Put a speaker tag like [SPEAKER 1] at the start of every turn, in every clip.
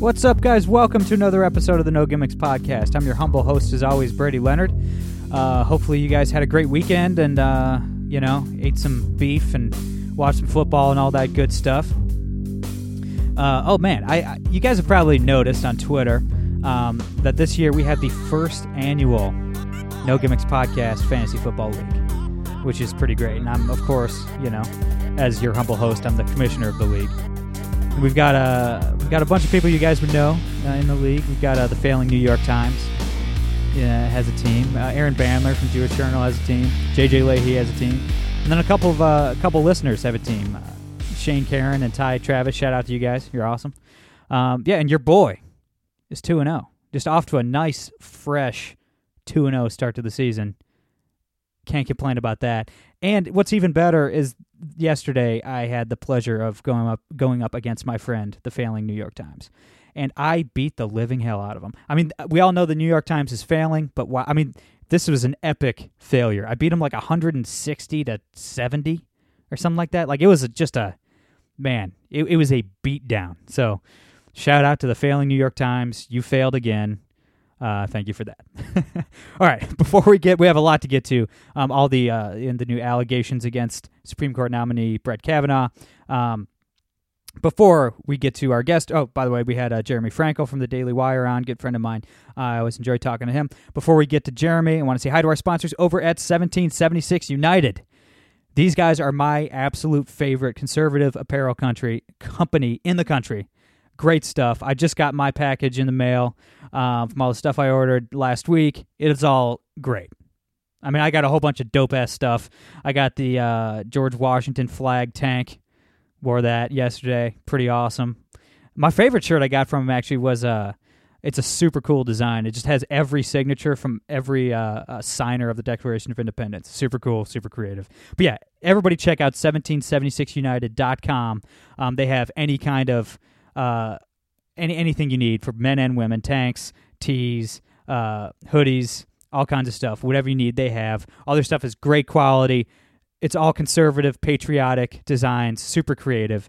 [SPEAKER 1] What's up, guys? Welcome to another episode of the No Gimmicks Podcast. I'm your humble host, as always, Brady Leonard. Uh, hopefully, you guys had a great weekend and, uh, you know, ate some beef and watched some football and all that good stuff. Uh, oh, man, I, I, you guys have probably noticed on Twitter um, that this year we had the first annual No Gimmicks Podcast Fantasy Football League, which is pretty great. And I'm, of course, you know, as your humble host, I'm the commissioner of the league. We've got a we've got a bunch of people you guys would know uh, in the league. We've got uh, the failing New York Times has a team. Uh, Aaron Bandler from Jewish Journal has a team. JJ Leahy has a team, and then a couple of uh, a couple listeners have a team. Uh, Shane Karen and Ty Travis. Shout out to you guys. You're awesome. Um, yeah, and your boy is two and zero. Just off to a nice, fresh two and zero start to the season. Can't complain about that. And what's even better is yesterday I had the pleasure of going up going up against my friend, the failing New York Times, and I beat the living hell out of him. I mean, we all know the New York Times is failing, but why, I mean, this was an epic failure. I beat him like 160 to 70 or something like that. Like it was just a man. It, it was a beat down. So shout out to the failing New York Times. You failed again. Uh, thank you for that. all right, before we get, we have a lot to get to. Um, all the uh, in the new allegations against Supreme Court nominee Brett Kavanaugh. Um, before we get to our guest, oh, by the way, we had uh, Jeremy Frankel from the Daily Wire on, good friend of mine. Uh, I always enjoy talking to him. Before we get to Jeremy, I want to say hi to our sponsors over at 1776 United. These guys are my absolute favorite conservative apparel country company in the country. Great stuff. I just got my package in the mail um, from all the stuff I ordered last week. It is all great. I mean, I got a whole bunch of dope ass stuff. I got the uh, George Washington flag tank. Wore that yesterday. Pretty awesome. My favorite shirt I got from him actually was uh it's a super cool design. It just has every signature from every uh, uh, signer of the Declaration of Independence. Super cool, super creative. But yeah, everybody check out 1776united.com. Um, they have any kind of uh, any anything you need for men and women, tanks, tees, uh, hoodies, all kinds of stuff. Whatever you need, they have. All their stuff is great quality. It's all conservative, patriotic designs, super creative.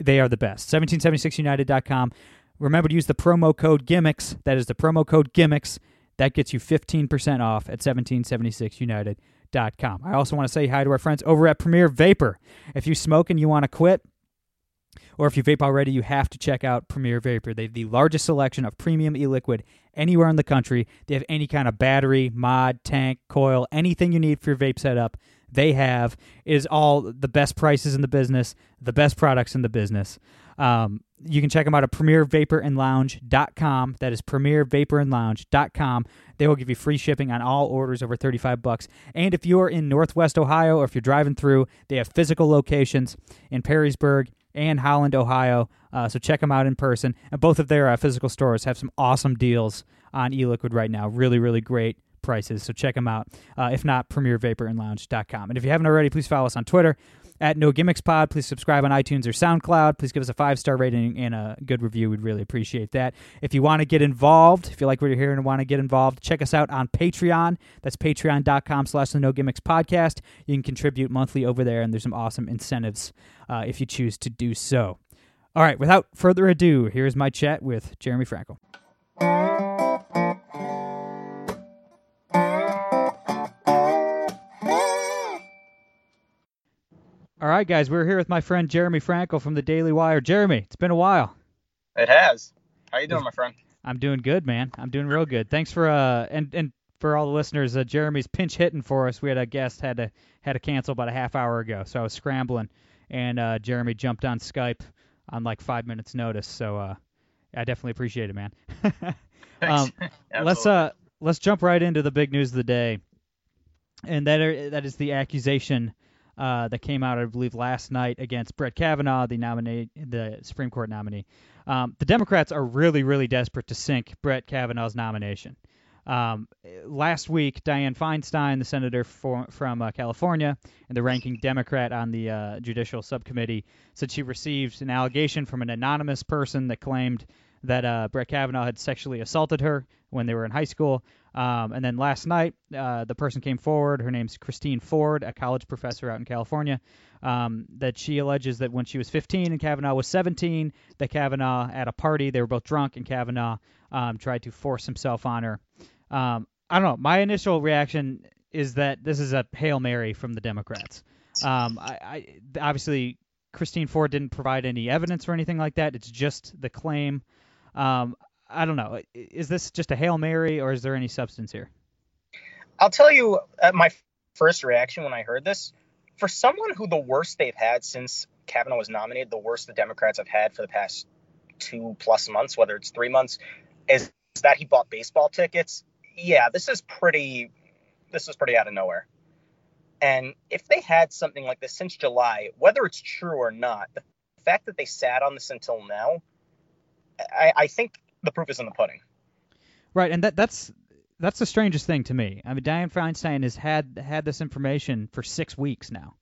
[SPEAKER 1] They are the best. 1776united.com. Remember to use the promo code GIMMICKS. That is the promo code GIMMICKS. That gets you 15% off at 1776united.com. I also want to say hi to our friends over at Premier Vapor. If you smoke and you want to quit, or if you vape already, you have to check out Premier Vapor. They have the largest selection of premium e liquid anywhere in the country. They have any kind of battery, mod, tank, coil, anything you need for your vape setup. They have it is all the best prices in the business, the best products in the business. Um, you can check them out at premiervaporandlounge.com. That is premiervaporandlounge.com. They will give you free shipping on all orders over 35 bucks. And if you're in Northwest Ohio or if you're driving through, they have physical locations in Perrysburg and Holland, Ohio. Uh, so check them out in person. And both of their uh, physical stores have some awesome deals on e-liquid right now. Really, really great prices. So check them out. Uh, if not, premiervaporandlounge.com. And if you haven't already, please follow us on Twitter at No Gimmicks Pod. Please subscribe on iTunes or SoundCloud. Please give us a five star rating and a good review. We'd really appreciate that. If you want to get involved, if you like what you're hearing and want to get involved, check us out on Patreon. That's patreon.com slash the No Gimmicks Podcast. You can contribute monthly over there, and there's some awesome incentives uh, if you choose to do so. All right, without further ado, here's my chat with Jeremy Frankel. All right, guys, we're here with my friend Jeremy Frankel from the Daily Wire. Jeremy, it's been a while.
[SPEAKER 2] It has. How you doing, my friend?
[SPEAKER 1] I'm doing good, man. I'm doing real good. Thanks for uh and and for all the listeners, uh, Jeremy's pinch hitting for us. We had a guest had to had to cancel about a half hour ago, so I was scrambling, and uh, Jeremy jumped on Skype on like five minutes notice. So uh, I definitely appreciate it, man. um, let's uh let's jump right into the big news of the day, and that are, that is the accusation uh, that came out, I believe, last night against Brett Kavanaugh, the nominee, the Supreme Court nominee. Um, the Democrats are really, really desperate to sink Brett Kavanaugh's nomination. Um, last week, Dianne Feinstein, the senator for, from uh, California and the ranking Democrat on the uh, Judicial Subcommittee, said she received an allegation from an anonymous person that claimed that uh, Brett Kavanaugh had sexually assaulted her when they were in high school. Um, and then last night, uh, the person came forward. Her name's Christine Ford, a college professor out in California. Um, that she alleges that when she was 15 and Kavanaugh was 17, that Kavanaugh at a party, they were both drunk, and Kavanaugh um, tried to force himself on her. Um, I don't know. My initial reaction is that this is a hail mary from the Democrats. Um, I, I obviously Christine Ford didn't provide any evidence or anything like that. It's just the claim. Um, I don't know. Is this just a hail mary, or is there any substance here?
[SPEAKER 2] I'll tell you uh, my first reaction when I heard this. For someone who the worst they've had since Kavanaugh was nominated, the worst the Democrats have had for the past two plus months, whether it's three months, is that he bought baseball tickets. Yeah, this is pretty. This is pretty out of nowhere. And if they had something like this since July, whether it's true or not, the fact that they sat on this until now, I, I think the proof is in the pudding.
[SPEAKER 1] Right, and that that's that's the strangest thing to me. I mean, Dianne Feinstein has had had this information for six weeks now.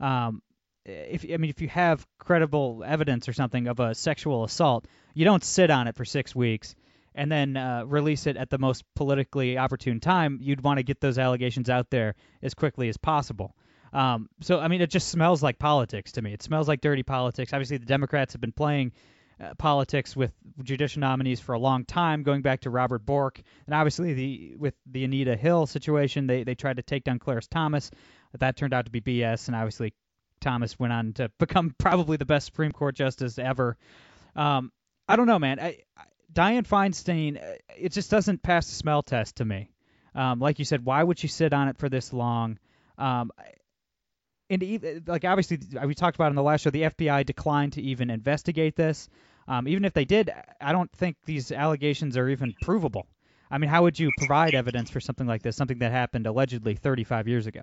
[SPEAKER 1] Um, if I mean, if you have credible evidence or something of a sexual assault, you don't sit on it for six weeks and then uh, release it at the most politically opportune time. You'd want to get those allegations out there as quickly as possible. Um, so I mean, it just smells like politics to me. It smells like dirty politics. Obviously, the Democrats have been playing uh, politics with judicial nominees for a long time, going back to Robert Bork, and obviously the with the Anita Hill situation, they they tried to take down Clarence Thomas, but that turned out to be BS, and obviously Thomas went on to become probably the best Supreme Court justice ever. Um, I don't know, man. I, I, Dianne Feinstein, uh, it just doesn't pass the smell test to me. Um, like you said, why would she sit on it for this long? Um, and even, like obviously we talked about in the last show, the FBI declined to even investigate this. Um, even if they did, I don't think these allegations are even provable. I mean, how would you provide evidence for something like this, something that happened allegedly 35 years ago?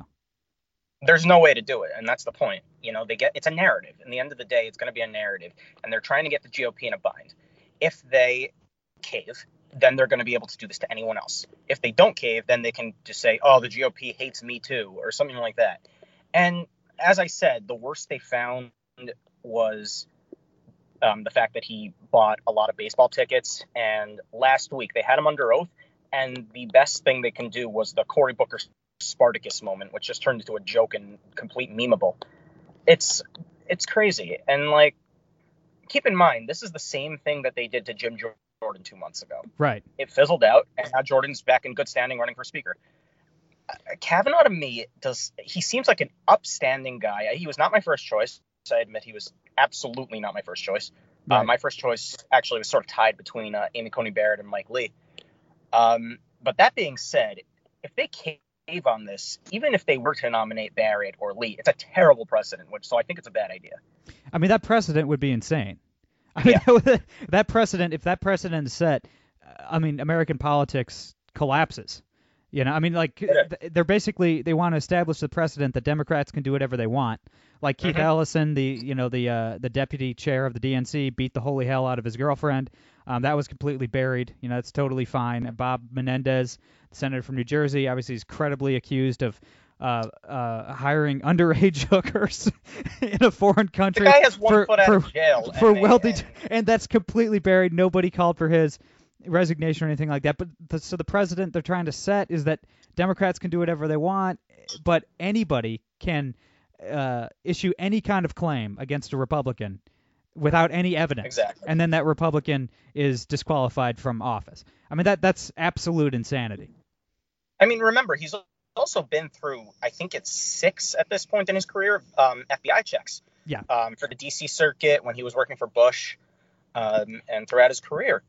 [SPEAKER 2] There's no way to do it, and that's the point. You know, they get it's a narrative. In the end of the day, it's going to be a narrative, and they're trying to get the GOP in a bind. If they cave, then they're going to be able to do this to anyone else. If they don't cave, then they can just say, "Oh, the GOP hates me too," or something like that. And as I said, the worst they found was um, the fact that he bought a lot of baseball tickets. And last week they had him under oath, and the best thing they can do was the Cory Booker Spartacus moment, which just turned into a joke and complete memeable. It's it's crazy, and like keep in mind this is the same thing that they did to Jim Jordan two months ago.
[SPEAKER 1] Right.
[SPEAKER 2] It fizzled out, and now Jordan's back in good standing, running for speaker. Kavanaugh to me does he seems like an upstanding guy. He was not my first choice. I admit he was absolutely not my first choice. Uh, right. Uh, my first choice actually was sort of tied between uh, Amy Coney Barrett and Mike Lee. Um, but that being said, if they cave on this, even if they were to nominate Barrett or Lee, it's a terrible precedent. Which so I think it's a bad idea.
[SPEAKER 1] I mean that precedent would be insane. I mean yeah. that precedent, if that precedent is set, I mean American politics collapses. You know, I mean, like they're basically they want to establish the precedent that Democrats can do whatever they want. Like Keith mm-hmm. Ellison, the you know the uh, the deputy chair of the DNC, beat the holy hell out of his girlfriend. Um, that was completely buried. You know, it's totally fine. Bob Menendez, the senator from New Jersey, obviously is credibly accused of uh, uh, hiring underage hookers in a foreign country.
[SPEAKER 2] The guy has one
[SPEAKER 1] for,
[SPEAKER 2] foot out
[SPEAKER 1] for,
[SPEAKER 2] of jail.
[SPEAKER 1] For
[SPEAKER 2] and
[SPEAKER 1] wealthy, and... and that's completely buried. Nobody called for his resignation or anything like that. But the, so the president they're trying to set is that Democrats can do whatever they want, but anybody can uh, issue any kind of claim against a Republican without any evidence,
[SPEAKER 2] exactly.
[SPEAKER 1] and then that Republican is disqualified from office. I mean that that's absolute insanity.
[SPEAKER 2] I mean, remember he's also been through I think it's six at this point in his career um, FBI checks.
[SPEAKER 1] Yeah.
[SPEAKER 2] Um, for the D.C. circuit when he was working for Bush, um, and throughout his career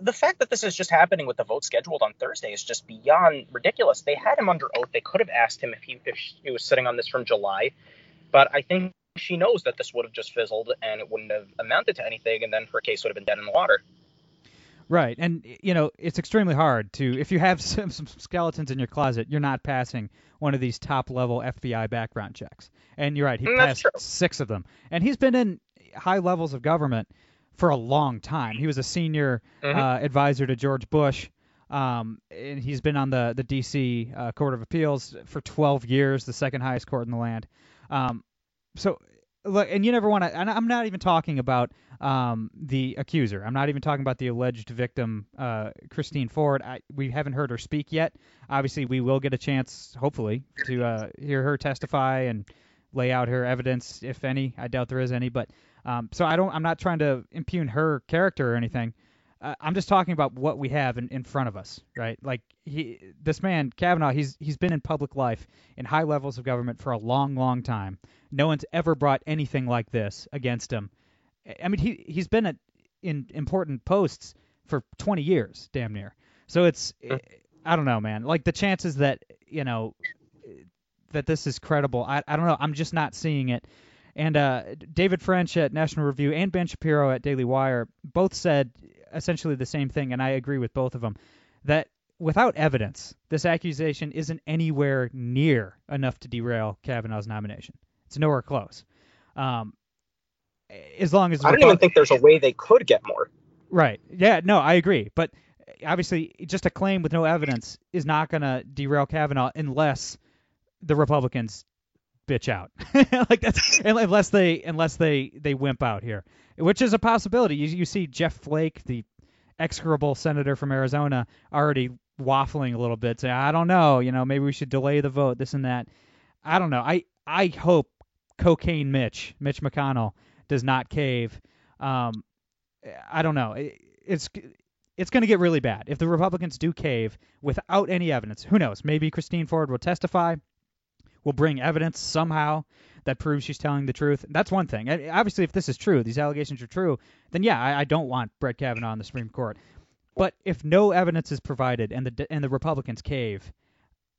[SPEAKER 2] the fact that this is just happening with the vote scheduled on Thursday is just beyond ridiculous. They had him under oath. They could have asked him if he if he was sitting on this from July, but I think she knows that this would have just fizzled and it wouldn't have amounted to anything, and then her case would have been dead in the water.
[SPEAKER 1] Right, and you know it's extremely hard to if you have some, some skeletons in your closet, you're not passing one of these top level FBI background checks. And you're right, he
[SPEAKER 2] Mm,
[SPEAKER 1] passed six of them, and he's been in high levels of government for a long time. He was a senior
[SPEAKER 2] Mhm.
[SPEAKER 1] uh, advisor to George Bush, um, and he's been on the the D.C. Uh, Court of Appeals for 12 years, the second highest court in the land. Um, so look, and you never want to. I'm not even talking about um, the accuser. I'm not even talking about the alleged victim, uh, Christine Ford. I, we haven't heard her speak yet. Obviously, we will get a chance, hopefully, to uh, hear her testify and lay out her evidence, if any. I doubt there is any, but um, so I don't. I'm not trying to impugn her character or anything. Uh, I'm just talking about what we have in, in front of us, right? Like he, this man Kavanaugh, he's he's been in public life in high levels of government for a long, long time. No one's ever brought anything like this against him. I mean, he he's been at, in important posts for 20 years, damn near. So it's I don't know, man. Like the chances that you know that this is credible, I I don't know. I'm just not seeing it. And uh, David French at National Review and Ben Shapiro at Daily Wire both said essentially the same thing, and I agree with both of them. That without evidence, this accusation isn't anywhere near enough to derail Kavanaugh's nomination. It's nowhere close. Um, as long as
[SPEAKER 2] I don't even think there's a way they could get more.
[SPEAKER 1] Right. Yeah. No, I agree. But obviously, just a claim with no evidence is not going to derail Kavanaugh unless the Republicans bitch out. like that's unless they unless they they wimp out here, which is a possibility. You you see Jeff Flake, the execrable senator from Arizona, already waffling a little bit, saying, "I don't know. You know, maybe we should delay the vote. This and that." I don't know. I I hope cocaine Mitch Mitch McConnell does not cave. Um, I don't know. It, it's it's going to get really bad if the Republicans do cave without any evidence. Who knows? Maybe Christine Ford will testify. Will bring evidence somehow that proves she's telling the truth. That's one thing. Obviously, if this is true, these allegations are true, then yeah, I, I don't want Brett Kavanaugh on the Supreme Court. But if no evidence is provided and the and the Republicans cave,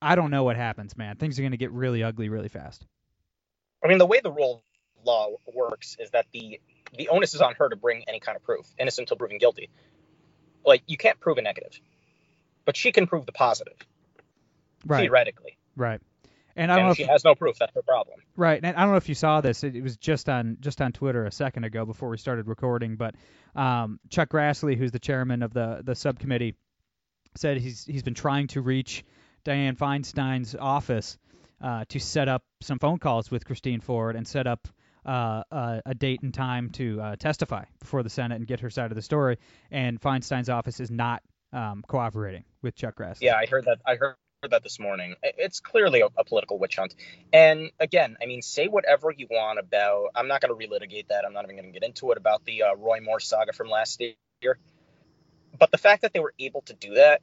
[SPEAKER 1] I don't know what happens, man. Things are going to get really ugly really fast.
[SPEAKER 2] I mean, the way the rule of law works is that the the onus is on her to bring any kind of proof, innocent until proven guilty. Like you can't prove a negative, but she can prove the positive
[SPEAKER 1] Right.
[SPEAKER 2] theoretically.
[SPEAKER 1] Right. And I don't
[SPEAKER 2] And
[SPEAKER 1] know
[SPEAKER 2] if she has no proof, that's her problem.
[SPEAKER 1] Right, and I don't know if you saw this. It, it was just on just on Twitter a second ago before we started recording. But um, Chuck Grassley, who's the chairman of the the subcommittee, said he's he's been trying to reach Dianne Feinstein's office uh, to set up some phone calls with Christine Ford and set up uh, a, a date and time to uh, testify before the Senate and get her side of the story. And Feinstein's office is not um, cooperating with Chuck Grassley.
[SPEAKER 2] Yeah, I heard that. I heard that this morning. It's clearly a, a political witch hunt. And again, I mean, say whatever you want about. I'm not going to relitigate that. I'm not even going to get into it about the uh, Roy Moore saga from last year. But the fact that they were able to do that,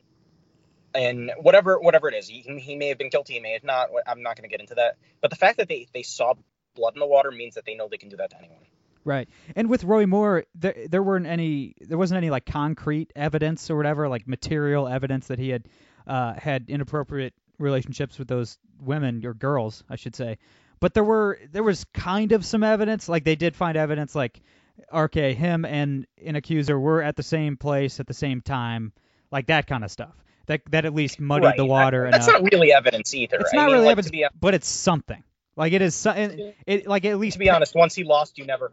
[SPEAKER 2] and whatever whatever it is, he, he may have been guilty, he may have not. I'm not going to get into that. But the fact that they they saw blood in the water means that they know they can do that to anyone.
[SPEAKER 1] Right. And with Roy Moore, there there weren't any there wasn't any like concrete evidence or whatever, like material evidence that he had uh, had inappropriate relationships with those women or girls, I should say. But there were there was kind of some evidence, like they did find evidence like RK, him and an accuser were at the same place at the same time, like that kind of stuff. That that at least muddied
[SPEAKER 2] Right.
[SPEAKER 1] the water enough.
[SPEAKER 2] That's not really evidence either.
[SPEAKER 1] it's
[SPEAKER 2] I
[SPEAKER 1] not
[SPEAKER 2] mean,
[SPEAKER 1] really
[SPEAKER 2] like,
[SPEAKER 1] evidence,
[SPEAKER 2] be,
[SPEAKER 1] but it's something. Like it is, it, it like at least
[SPEAKER 2] to be honest, once he lost, you never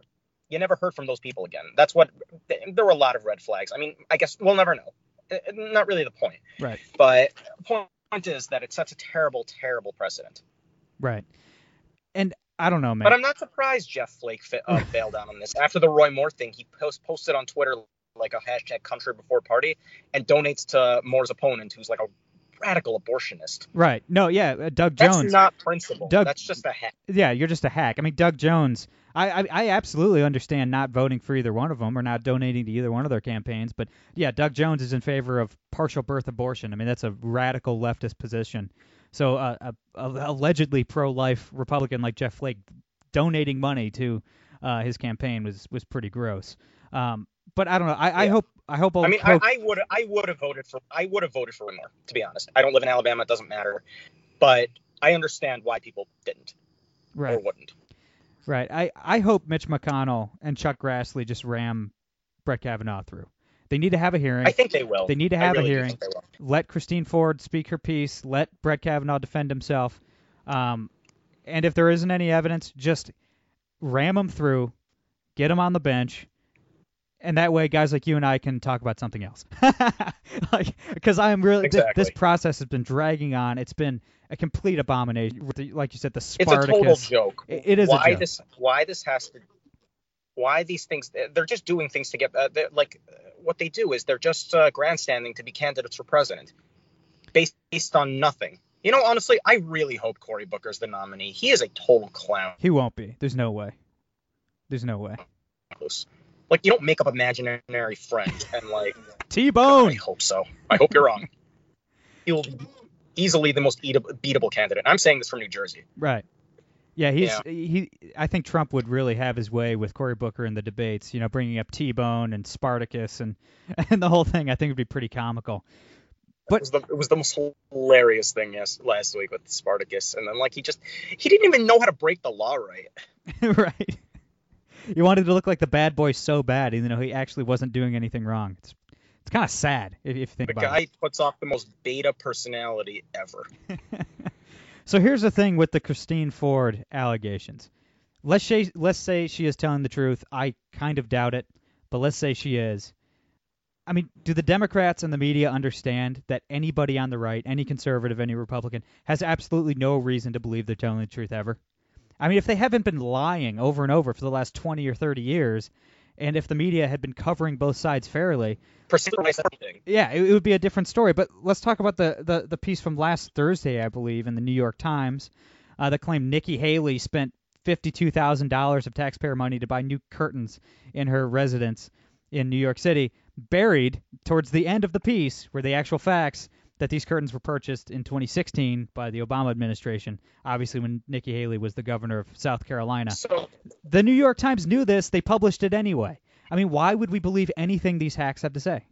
[SPEAKER 2] you never heard from those people again. That's what there were a lot of red flags. I mean, I guess we'll never know. Uh, Not really the point.
[SPEAKER 1] Right.
[SPEAKER 2] But the point is that it sets a terrible, terrible precedent.
[SPEAKER 1] Right. And I don't know, man.
[SPEAKER 2] But I'm not surprised Jeff Flake fa- uh, bailed out on this. After the Roy Moore thing, he post- posted on Twitter like a hashtag country before party and donates to Moore's opponent, who's like a radical abortionist.
[SPEAKER 1] Right. No, yeah, uh, Doug Jones.
[SPEAKER 2] That's not principle.
[SPEAKER 1] Doug-
[SPEAKER 2] That's just a hack.
[SPEAKER 1] yeah, you're just a hack. I mean, Doug Jones. I, I I absolutely understand not voting for either one of them or not donating to either one of their campaigns, but yeah, Doug Jones is in favor of partial birth abortion. I mean, that's a radical leftist position. So uh, a, a allegedly pro-life Republican like Jeff Flake donating money to uh, his campaign was was pretty gross. Um, but I don't know. I, I hope I hope.
[SPEAKER 2] I mean, I,
[SPEAKER 1] Coke-
[SPEAKER 2] I would I would have voted for I would have voted for Moore. To be honest, I don't live in Alabama. It doesn't matter. But I understand why people didn't
[SPEAKER 1] right.
[SPEAKER 2] or wouldn't.
[SPEAKER 1] Right. I, I hope Mitch McConnell and Chuck Grassley just ram Brett Kavanaugh through. They need to have a hearing.
[SPEAKER 2] I think they will.
[SPEAKER 1] They need to have
[SPEAKER 2] really
[SPEAKER 1] a hearing.
[SPEAKER 2] think they will.
[SPEAKER 1] Let Christine Ford speak her piece. Let Brett Kavanaugh defend himself. Um, and if there isn't any evidence, just ram him through, get him on the bench, and that way guys like you and I can talk about something else. like, because I'm really th- this process has been dragging on. It's been a complete abomination. Like you said, the Spartacus.
[SPEAKER 2] It's a total joke.
[SPEAKER 1] It- it is a
[SPEAKER 2] why
[SPEAKER 1] joke.
[SPEAKER 2] this why this has to why these things they're just doing things to get uh, like what they do is they're just uh, grandstanding to be candidates for president based based on nothing. You know, honestly, I really hope Cory Booker's the nominee. He is a total clown.
[SPEAKER 1] He won't be. There's no way. There's no way.
[SPEAKER 2] Like you don't make up imaginary friends and like
[SPEAKER 1] T-Bone.
[SPEAKER 2] I hope so. I hope you're wrong. He'll be easily the most eatable, beatable candidate. I'm saying this from New Jersey.
[SPEAKER 1] Right. Yeah, he's
[SPEAKER 2] Yeah.
[SPEAKER 1] he. I think Trump would really have his way with Cory Booker in the debates. You know, bringing up T-Bone and Spartacus and and the whole thing. I think would be pretty comical. But-
[SPEAKER 2] it was the it was the most hilarious thing yes last week with Spartacus, and then like he just he didn't even know how to break the law right.
[SPEAKER 1] right. He wanted to look like the bad boy so bad, even though he actually wasn't doing anything wrong. It's it's kind of sad if, if you think
[SPEAKER 2] The
[SPEAKER 1] about it.
[SPEAKER 2] The guy puts off the most beta personality ever.
[SPEAKER 1] So here's the thing with the Christine Ford allegations. Let's say let's say she is telling the truth. I kind of doubt it, but let's say she is. I mean, do the Democrats and the media understand that anybody on the right, any conservative, any Republican, has absolutely no reason to believe they're telling the truth ever? I mean, if they haven't been lying over and over for the last 20 or 30 years, and if the media had been covering both sides fairly, yeah, it, it would be a different story. But let's talk about the, the, the piece from last Thursday, I believe, in the New York Times uh, that claimed Nikki Haley spent $52,000 of taxpayer money to buy new curtains in her residence in New York City. Buried towards the end of the piece were the actual facts that these curtains were purchased in 2016 by the Obama administration, obviously when Nikki Haley was the governor of South Carolina.
[SPEAKER 2] So
[SPEAKER 1] The New York Times knew this, they published it anyway. I mean, why would we believe anything these hacks have to say?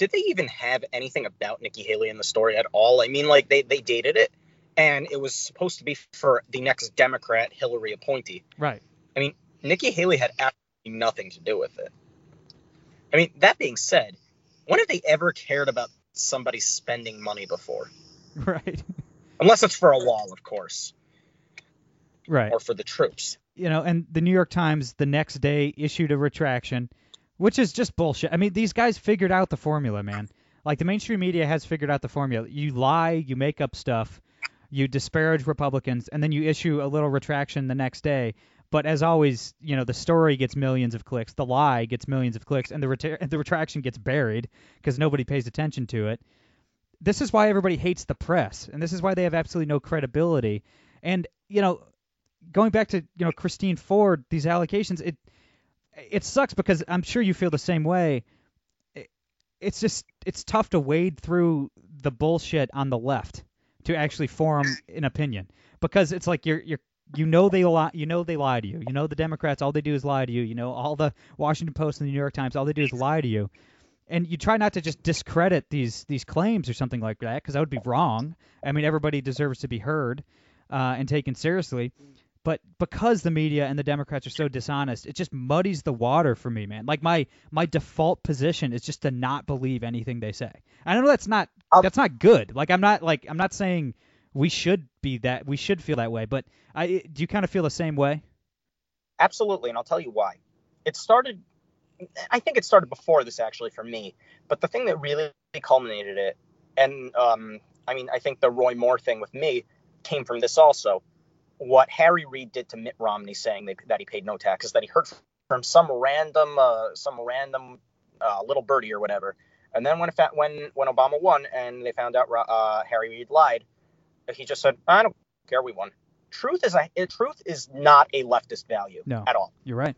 [SPEAKER 2] did they even have anything about Nikki Haley in the story at all? I mean, like they they dated it, and it was supposed to be for the next Democrat Hillary appointee.
[SPEAKER 1] Right.
[SPEAKER 2] I mean, Nikki Haley had absolutely nothing to do with it. I mean, that being said, when have they ever cared about somebody spending money before?
[SPEAKER 1] Right.
[SPEAKER 2] Unless it's for a wall, of course,
[SPEAKER 1] Right.
[SPEAKER 2] or for the troops.
[SPEAKER 1] You know, and the New York Times the next day issued a retraction, which is just bullshit. I mean, these guys figured out the formula, man. Like the mainstream media has figured out the formula. You lie, you make up stuff, you disparage Republicans, and then you issue a little retraction the next day. But as always, you know, the story gets millions of clicks, the lie gets millions of clicks, and the retra- the retraction gets buried because nobody pays attention to it. This is why everybody hates the press, and this is why they have absolutely no credibility. And you know, going back to you know Christine Ford, these allegations, it it sucks because I'm sure you feel the same way. It, it's just it's tough to wade through the bullshit on the left to actually form an opinion because it's like you're you're you know they lie you know they lie to you you know the Democrats all they do is lie to you you know all the Washington Post and the New York Times all they do is lie to you and you try not to just discredit these these claims or something like that because that would be wrong I mean everybody deserves to be heard uh, and taken seriously but because the media and the Democrats are so dishonest, it just muddies the water for me, man. Like my my default position is just to not believe anything they say. I know that's not that's not good. Like I'm not like I'm not saying we should be that we should feel that way, but I do you kind of feel the same way?
[SPEAKER 2] Absolutely, and I'll tell you why. It started. I think it started before this actually for me, but the thing that really culminated it, and um, I mean, I think the Roy Moore thing with me came from this also. What Harry Reid did to Mitt Romney, saying that, that he paid no taxes, that he heard from some random, uh, some random uh, little birdie or whatever, and then when when when Obama won and they found out uh, Harry Reid lied, he just said, "I don't care, we won." Truth is a truth is not a leftist value
[SPEAKER 1] No.
[SPEAKER 2] at all.
[SPEAKER 1] You're right.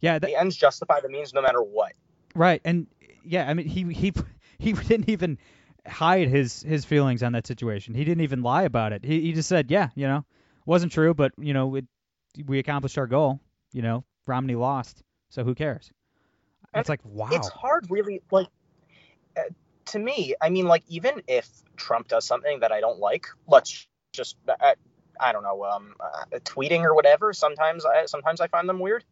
[SPEAKER 1] Yeah, that,
[SPEAKER 2] the ends justify the means no matter what.
[SPEAKER 1] Right, and yeah, I mean he he he didn't even hide his his feelings on that situation. He didn't even lie about it. He he just said, yeah, you know, wasn't true, but you know, it, we accomplished our goal. You know, Romney lost, so who cares? It's like wow.
[SPEAKER 2] It's hard, really. Like uh, to me, I mean, like even if Trump does something that I don't like, let's just uh, I don't know, um, uh, tweeting or whatever. Sometimes I sometimes I find them weird.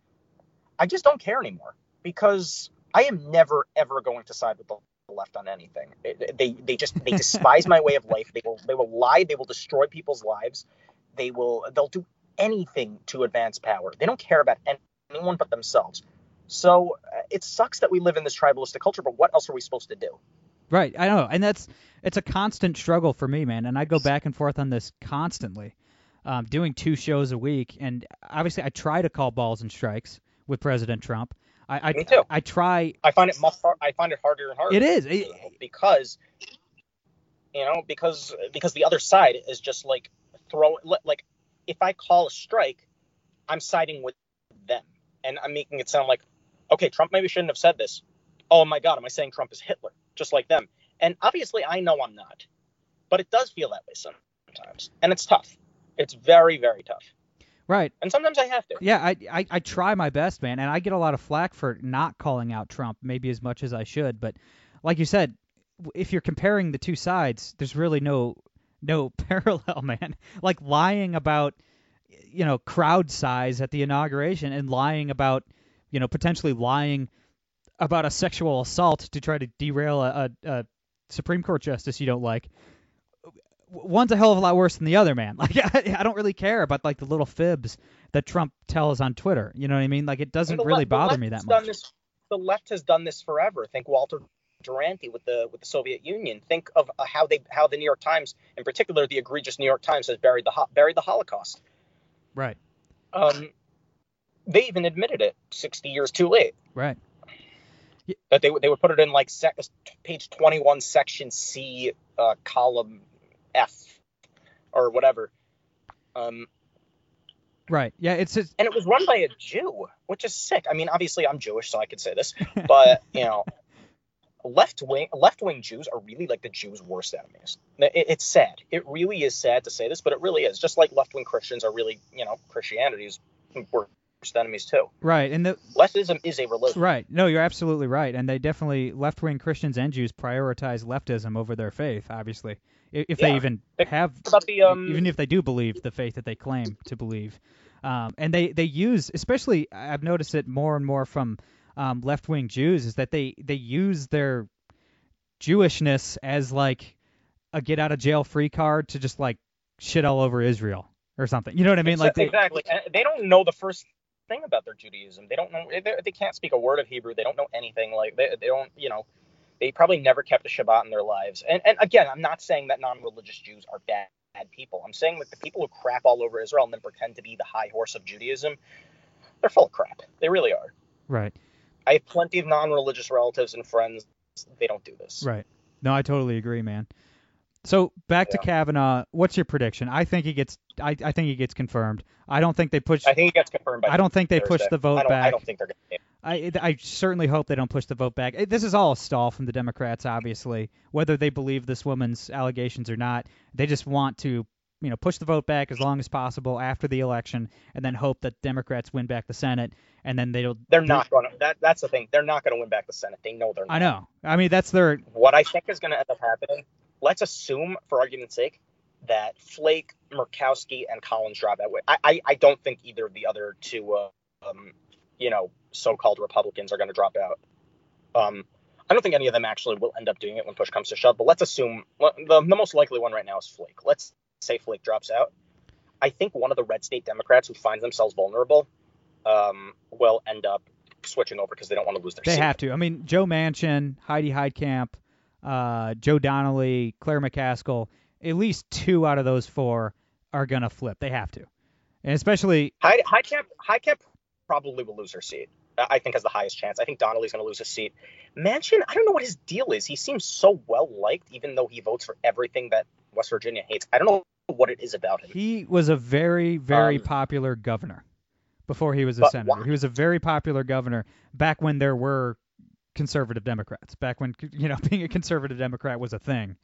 [SPEAKER 2] I just don't care anymore because I am never ever going to side with the left on anything. They they just they despise my way of life. They will they will lie. They will destroy people's lives. They will they'll do anything to advance power. They don't care about anyone but themselves. So uh, it sucks that we live in this tribalistic culture. But what else are we supposed to do?
[SPEAKER 1] Right, I know, and that's it's a constant struggle for me, man. And I go back and forth on this constantly, um, doing two shows a week, and obviously I try to call balls and strikes with President Trump. I, I,
[SPEAKER 2] Me too.
[SPEAKER 1] I try.
[SPEAKER 2] I find it much hard, I find it harder and harder.
[SPEAKER 1] It is it,
[SPEAKER 2] because you know because because the other side is just like throw like if I call a strike, I'm siding with them, and I'm making it sound like okay, Trump maybe shouldn't have said this. Oh my God, am I saying Trump is Hitler, just like them? And obviously, I know I'm not, but it does feel that way sometimes, and it's tough. It's very very tough.
[SPEAKER 1] Right.
[SPEAKER 2] And sometimes I have to.
[SPEAKER 1] Yeah, I, I I try my best, man, and I get a lot of flack for not calling out Trump, maybe as much as I should. But like you said, if you're comparing the two sides, there's really no no parallel, man. Like lying about you know crowd size at the inauguration and lying about you know potentially lying about a sexual assault to try to derail a, a, a Supreme Court justice you don't like one's a hell of a lot worse than the other, man. Like I, I, don't really care about like the little fibs that Trump tells on Twitter. You know what I mean? Like it doesn't really
[SPEAKER 2] left,
[SPEAKER 1] bother me that much.
[SPEAKER 2] This, the left has done this forever. Think Walter Duranty with the with the Soviet Union. Think of uh, how they how the New York Times, in particular, the egregious New York Times, has buried the buried the Holocaust.
[SPEAKER 1] Right.
[SPEAKER 2] Um, they even admitted it 60 years too late.
[SPEAKER 1] Right.
[SPEAKER 2] That they they would put it in like sec, page 21, section C, uh, column F or whatever. Um,
[SPEAKER 1] right. Yeah. It's just...
[SPEAKER 2] and it was run by a Jew, which is sick. I mean, obviously I'm Jewish, so I could say this, but you know, left wing left wing Jews are really like the Jews' worst enemies. It, it's sad. It really is sad to say this, but it really is. Just like left wing Christians are really, you know, Christianity's worst enemies too.
[SPEAKER 1] Right, and the
[SPEAKER 2] leftism is a religion.
[SPEAKER 1] Right. No, you're absolutely right, and they definitely left wing Christians and Jews prioritize leftism over their faith. Obviously, if
[SPEAKER 2] yeah.
[SPEAKER 1] they even have,
[SPEAKER 2] the, um...
[SPEAKER 1] even if they do believe the faith that they claim to believe, um, and they they use, especially I've noticed it more and more from um, left wing Jews, is that they they use their Jewishness as like a get out of jail free card to just like shit all over Israel or something. You know what I mean? Like
[SPEAKER 2] they, exactly. They don't know the first thing about their Judaism. They don't know. They, they can't speak a word of Hebrew. They don't know anything. Like they, they don't. You know, they probably never kept a Shabbat in their lives. And and again, I'm not saying that non-religious Jews are bad, bad people. I'm saying that the people who crap all over Israel and then pretend to be the high horse of Judaism, they're full of crap. They really are.
[SPEAKER 1] Right.
[SPEAKER 2] I have plenty of non-religious relatives and friends. They don't do this.
[SPEAKER 1] Right. No, I totally agree, man. So back
[SPEAKER 2] Yeah.
[SPEAKER 1] to Kavanaugh. What's your prediction? I think he gets. I, I think he gets confirmed. I don't think they push.
[SPEAKER 2] I think it gets confirmed by.
[SPEAKER 1] I don't think they push the vote
[SPEAKER 2] I
[SPEAKER 1] back.
[SPEAKER 2] I don't think they're going to.
[SPEAKER 1] I I certainly hope they don't push the vote back. This is all a stall from the Democrats, obviously. Whether they believe this woman's allegations or not, they just want to, you know, push the vote back as long as possible after the election, and then hope that Democrats win back the Senate, and then they'll.
[SPEAKER 2] They're not going to. That that's the thing. They're not going to win back the Senate. They know they're not.
[SPEAKER 1] I know. I mean, that's their.
[SPEAKER 2] What I think is going to end up happening. Let's assume, for argument's sake, that Flake, Murkowski, and Collins drop out. I I, I don't think either of the other two, uh, um, you know, so-called Republicans are going to drop out. Um, I don't think any of them actually will end up doing it when push comes to shove. But let's assume the the most likely one right now is Flake. Let's say Flake drops out. I think one of the red state Democrats who finds themselves vulnerable um, will end up switching over because they don't want to lose their
[SPEAKER 1] They
[SPEAKER 2] seat.
[SPEAKER 1] have to. I mean, Joe Manchin, Heidi Heitkamp, uh, Joe Donnelly, Claire McCaskill. At least two out of those four are gonna flip. They have to, and especially
[SPEAKER 2] High, Heitkamp, high cap probably will lose her seat. I I think has the highest chance. I think Donnelly's going to lose his seat. Manchin, I don't know what his deal is. He seems so well liked, even though he votes for everything that West Virginia hates. I don't know what it is about him.
[SPEAKER 1] He was a very, very
[SPEAKER 2] Um,
[SPEAKER 1] popular governor before he was a senator.
[SPEAKER 2] why?
[SPEAKER 1] He was a very popular governor back when there were conservative Democrats. Back when you know being a conservative Democrat was a thing.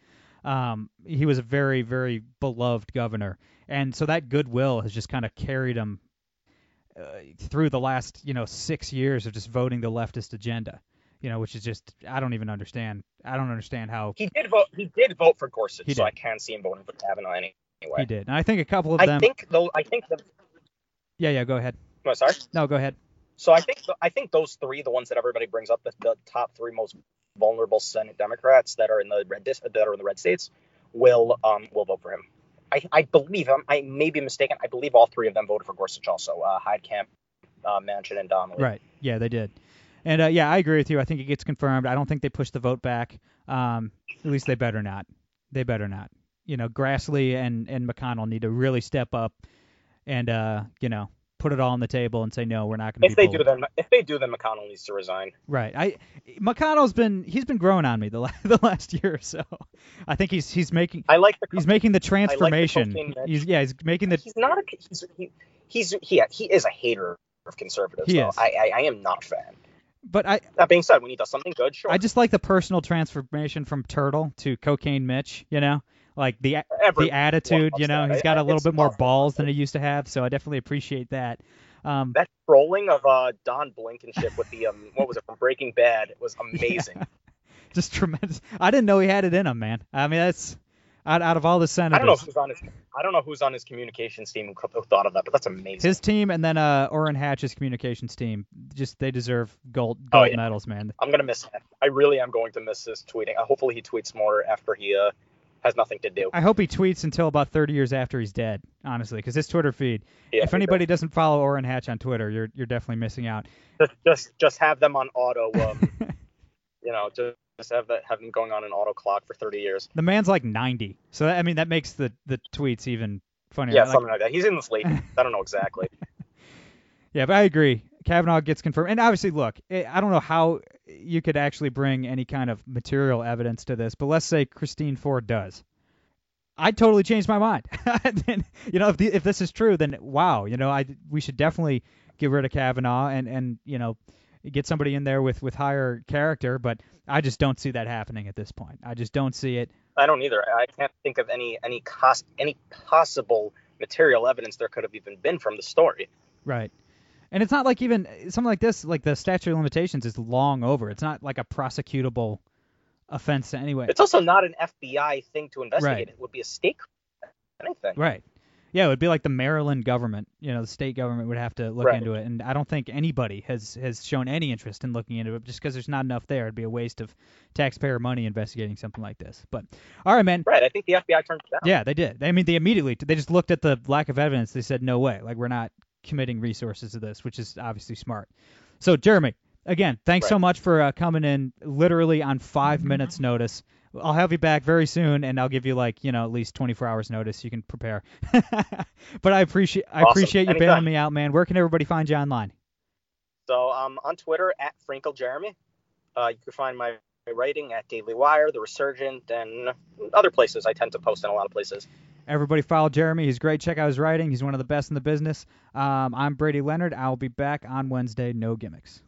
[SPEAKER 1] Um, he was a very, very beloved governor, and so that goodwill has just kind of carried him uh, through the last you know six years of just voting the leftist agenda. You know, which is just I don't even understand. I don't understand how
[SPEAKER 2] He did vote. He did vote for Gorsuch,
[SPEAKER 1] He
[SPEAKER 2] so. I can see him voting for Kavanaugh any- anyway.
[SPEAKER 1] he did. And I think a couple of them.
[SPEAKER 2] I think though. I think the.
[SPEAKER 1] Yeah, yeah. Go ahead.
[SPEAKER 2] Oh, sorry.
[SPEAKER 1] No, go ahead.
[SPEAKER 2] So I think I think those three, the ones that everybody brings up, the, the top three most vulnerable Senate Democrats that are in the red that are in the red states, will um will vote for him. I, I believe I'm, I may be mistaken. I believe all three of them voted for Gorsuch also. Uh, Heitkamp, uh, Manchin, and Donnelly.
[SPEAKER 1] Right. Yeah, they did. And uh, yeah, I agree with you. I think it gets confirmed. I don't think they push the vote back. Um, at least they better not. They better not. You know, Grassley and and McConnell need to really step up and uh, you know, put it all on the table and say no, we're not going to.
[SPEAKER 2] If they do, then if they do, then McConnell needs to resign.
[SPEAKER 1] Right. I McConnell's been he's been growing on me the the last year or so. I think he's he's making.
[SPEAKER 2] I like the.
[SPEAKER 1] He's making the transformation.
[SPEAKER 2] Like the
[SPEAKER 1] he's yeah. He's making the.
[SPEAKER 2] He's not a. He's he, he's he, he is a hater of conservatives.
[SPEAKER 1] He
[SPEAKER 2] though.
[SPEAKER 1] is.
[SPEAKER 2] I, I I am not a fan.
[SPEAKER 1] But I.
[SPEAKER 2] That being said, when he does something good, sure.
[SPEAKER 1] I just like the personal transformation from Turtle to Cocaine Mitch. You know like the
[SPEAKER 2] Every,
[SPEAKER 1] the attitude. You know,
[SPEAKER 2] that.
[SPEAKER 1] he's got a little bit more balls than he used to have, so I definitely appreciate that. Um,
[SPEAKER 2] that trolling of uh, Don Blankenship with the um, what was it from Breaking Bad was amazing.
[SPEAKER 1] Yeah. Just tremendous. I didn't know he had it in him, man. I mean, that's out, out of all the senators.
[SPEAKER 2] I don't know who's on his. I don't know who's on his communications team who thought of that, but that's amazing.
[SPEAKER 1] His team and then uh, Orrin Hatch's communications team. Just they deserve gold gold
[SPEAKER 2] oh, yeah.
[SPEAKER 1] medals, man.
[SPEAKER 2] I'm gonna miss him. I really am going to miss his tweeting. Uh, hopefully, he tweets more after he uh, has nothing to do.
[SPEAKER 1] I hope he tweets until about 30 years after he's dead, honestly, because his Twitter feed.
[SPEAKER 2] Yeah,
[SPEAKER 1] if anybody doesn't follow Orrin Hatch on Twitter, you're you're definitely missing out.
[SPEAKER 2] Just just, just have them on auto. Um, you know, just. Just have that have them going on an auto clock for 30 years.
[SPEAKER 1] The man's like 90, so that, I mean that makes the the tweets even funnier.
[SPEAKER 2] Yeah,
[SPEAKER 1] like,
[SPEAKER 2] something like that. He's in the sleep. I don't know exactly.
[SPEAKER 1] yeah, but I agree. Kavanaugh gets confirmed, and obviously, look, eh, I don't know how you could actually bring any kind of material evidence to this, but let's say Christine Ford does. I'd totally change my mind. you know, if the, if this is true, then wow, you know, I we should definitely get rid of Kavanaugh and and you know get somebody in there with with higher character. But I just don't see that happening at this point. I just don't see it.
[SPEAKER 2] I don't either. I can't think of any any cost any possible material evidence there could have even been from the story.
[SPEAKER 1] Right. And it's not like even something like this, like the statute of limitations is long over. It's not like a prosecutable offense anyway.
[SPEAKER 2] It's also not an FBI thing to investigate.
[SPEAKER 1] Right.
[SPEAKER 2] It would be a state anything.
[SPEAKER 1] Right. Yeah, it would be like the Maryland government. You know, the state government would have to look
[SPEAKER 2] Right.
[SPEAKER 1] into it, and I don't think anybody has has shown any interest in looking into it. Just because there's not enough there, it'd be a waste of taxpayer money investigating something like this. But all right, man.
[SPEAKER 2] Right. I think the FBI turned it down.
[SPEAKER 1] Yeah, they did. I mean, they immediately they just looked at the lack of evidence. They said, no way. Like we're not committing resources to this, which is obviously smart. So, Jeremy, again, thanks so much for uh, coming in literally on 5 minutes notice. I'll have you back very soon, and I'll give you like you know at least 24 hours notice. You can prepare. but I appreciate I
[SPEAKER 2] Awesome.
[SPEAKER 1] appreciate you
[SPEAKER 2] Anytime.
[SPEAKER 1] bailing me out, man. Where can everybody find you online?
[SPEAKER 2] So um, on Twitter at Frankel Jeremy. Uh, you can find my writing at Daily Wire, The Resurgent, and other places. I tend to post in a lot of places.
[SPEAKER 1] Everybody follow Jeremy. He's great. Check out his writing. He's one of the best in the business. Um, I'm Brady Leonard. I'll be back on Wednesday. No gimmicks.